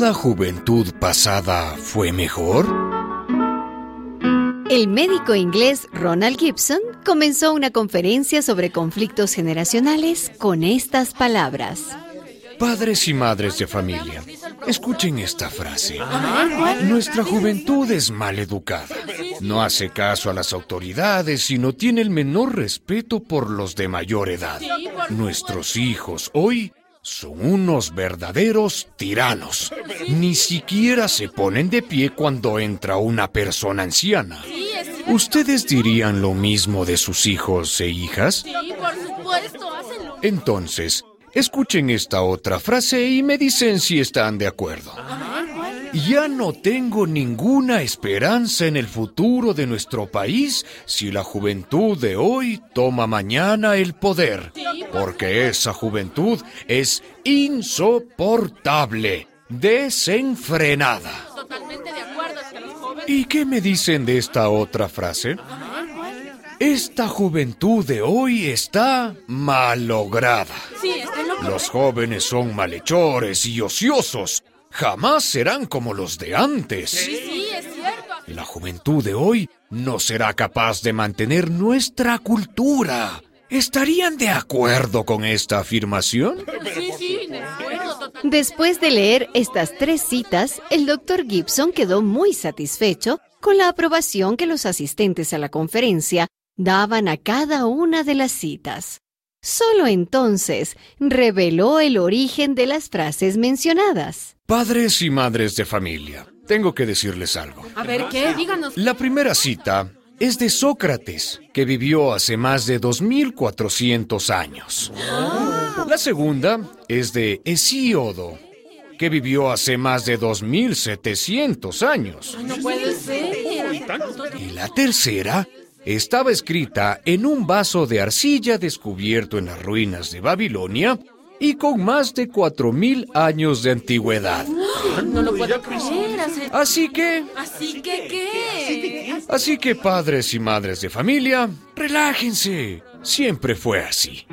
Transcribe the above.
¿Toda juventud pasada fue mejor? El médico inglés Ronald Gibson comenzó una conferencia sobre conflictos generacionales con estas palabras. Padres y madres de familia, escuchen esta frase. Nuestra juventud es mal educada. No hace caso a las autoridades y no tiene el menor respeto por los de mayor edad. Nuestros hijos hoy son unos verdaderos tiranos. Ni siquiera se ponen de pie cuando entra una persona anciana. ¿Ustedes dirían lo mismo de sus hijos e hijas? Sí, por supuesto, hacen Entonces, escuchen esta otra frase y me dicen si están de acuerdo. Ya no tengo ninguna esperanza en el futuro de nuestro país si la juventud de hoy toma mañana el poder, porque esa juventud es insoportable, desenfrenada. Totalmente de acuerdo, es que los jóvenes... ¿Y qué me dicen de esta otra frase? Esta juventud de hoy está malograda. Sí, está Los jóvenes son malhechores y ociosos. Jamás serán como los de antes. Sí, es cierto. La juventud de hoy no será capaz de mantener nuestra cultura. ¿Estarían de acuerdo con esta afirmación? Sí, sí, de acuerdo, totalmente. Después de leer estas tres citas, el doctor Gibson quedó muy satisfecho con la aprobación que los asistentes a la conferencia daban a cada una de las citas. Solo entonces reveló el origen de las frases mencionadas. Padres y madres de familia, tengo que decirles algo. A ver, ¿qué? Díganos. La primera cita es de Sócrates, que vivió hace más de 2400 años. La segunda es de Hesíodo, que vivió hace más de 2700 años. No puede ser. Y la tercera estaba escrita en un vaso de arcilla descubierto en las ruinas de Babilonia y con más de 4000 años de antigüedad. No lo puedo creer. Así que, Así que, ¿qué? así que padres y madres de familia, relájense. Siempre fue así.